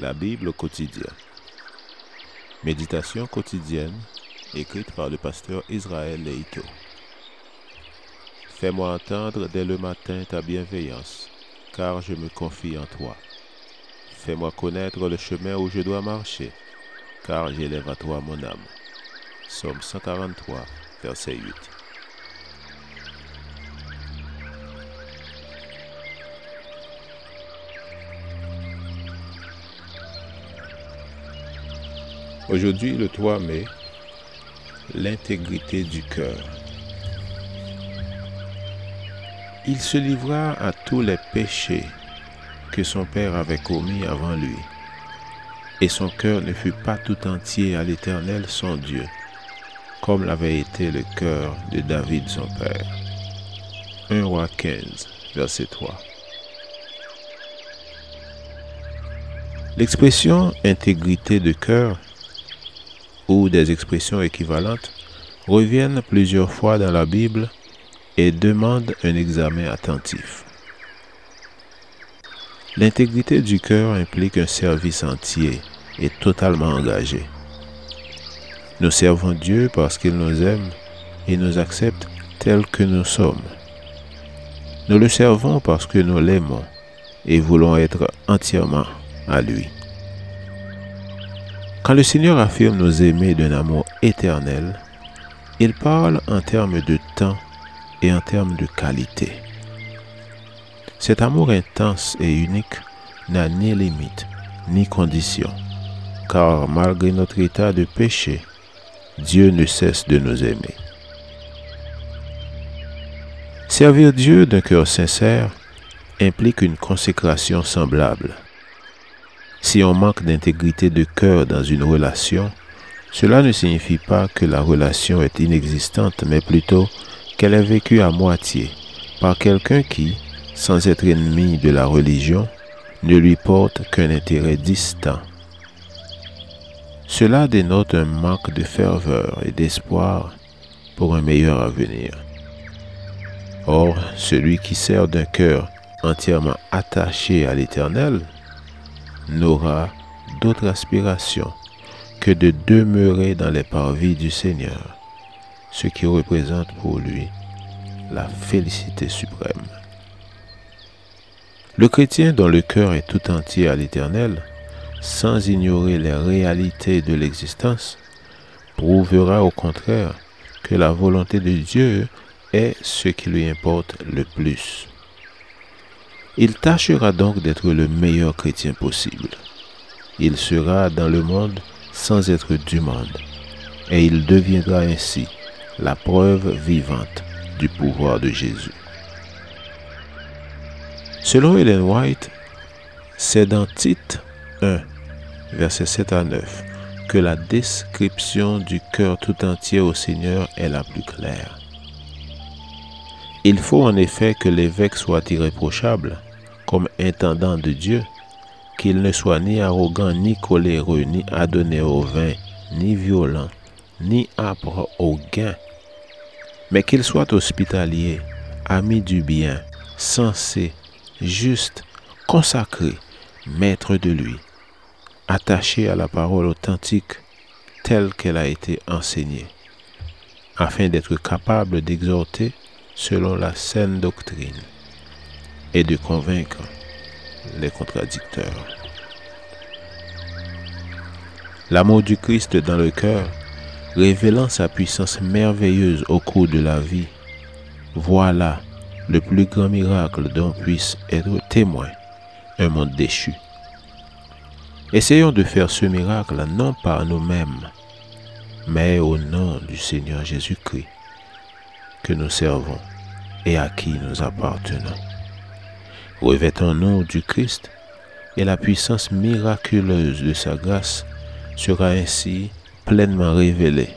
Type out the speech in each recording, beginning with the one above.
La Bible quotidienne. Méditation quotidienne écrite par le pasteur Israël Leito. Fais-moi entendre dès le matin ta bienveillance, car je me confie en toi. Fais-moi connaître le chemin où je dois marcher, car j'élève à toi mon âme. Somme 143, verset 8. Aujourd'hui, le 3 mai, l'intégrité du cœur. Il se livra à tous les péchés que son père avait commis avant lui, et son cœur ne fut pas tout entier à l'Éternel son Dieu, comme l'avait été le cœur de David son père. 1 roi 15, verset 3. L'expression intégrité de cœur ou des expressions équivalentes reviennent plusieurs fois dans la Bible et demandent un examen attentif. L'intégrité du cœur implique un service entier et totalement engagé. Nous servons Dieu parce qu'il nous aime et nous accepte tels que nous sommes. Nous le servons parce que nous l'aimons et voulons être entièrement à lui. Quand le Seigneur affirme nous aimer d'un amour éternel, il parle en termes de temps et en termes de qualité. Cet amour intense et unique n'a ni limite ni condition, car malgré notre état de péché, Dieu ne cesse de nous aimer. Servir Dieu d'un cœur sincère implique une consécration semblable. Si on manque d'intégrité de cœur dans une relation, cela ne signifie pas que la relation est inexistante, mais plutôt qu'elle est vécue à moitié par quelqu'un qui, sans être ennemi de la religion, ne lui porte qu'un intérêt distant. Cela dénote un manque de ferveur et d'espoir pour un meilleur avenir. Or, celui qui sert d'un cœur entièrement attaché à l'Éternel n'aura d'autre aspiration que de demeurer dans les parvis du Seigneur, ce qui représente pour lui la félicité suprême. Le chrétien dont le cœur est tout entier à l'Éternel, sans ignorer les réalités de l'existence, prouvera au contraire que la volonté de Dieu est ce qui lui importe le plus. Il tâchera donc d'être le meilleur chrétien possible. Il sera dans le monde sans être du monde, et il deviendra ainsi la preuve vivante du pouvoir de Jésus. Selon Ellen White, c'est dans Tite 1, versets 7 à 9, que la description du cœur tout entier au Seigneur est la plus claire. Il faut en effet que l'évêque soit irréprochable comme intendant de Dieu, qu'il ne soit ni arrogant, ni coléreux, ni adonné au vin, ni violent, ni âpre au gain, mais qu'il soit hospitalier, ami du bien, sensé, juste, consacré, maître de lui, attaché à la parole authentique telle qu'elle a été enseignée, afin d'être capable d'exhorter selon la saine doctrine et de convaincre les contradicteurs. L'amour du Christ dans le cœur, révélant sa puissance merveilleuse au cours de la vie, voilà le plus grand miracle dont puisse être témoin un monde déchu. Essayons de faire ce miracle non par nous-mêmes, mais au nom du Seigneur Jésus-Christ que nous servons et à qui nous appartenons. Revêtons-nous du Christ et la puissance miraculeuse de sa grâce sera ainsi pleinement révélée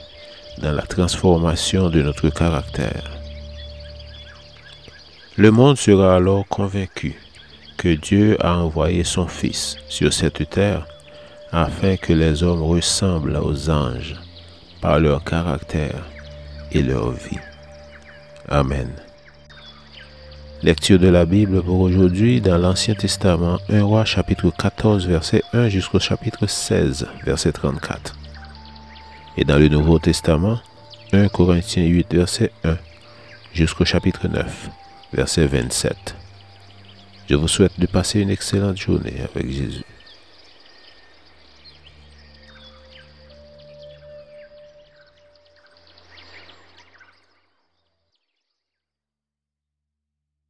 dans la transformation de notre caractère. Le monde sera alors convaincu que Dieu a envoyé son Fils sur cette terre afin que les hommes ressemblent aux anges par leur caractère et leur vie. Amen. Lecture de la Bible pour aujourd'hui dans l'Ancien Testament, 1 roi chapitre 14 verset 1 jusqu'au chapitre 16 verset 34. Et dans le Nouveau Testament, 1 Corinthiens 8 verset 1 jusqu'au chapitre 9 verset 27. Je vous souhaite de passer une excellente journée avec Jésus.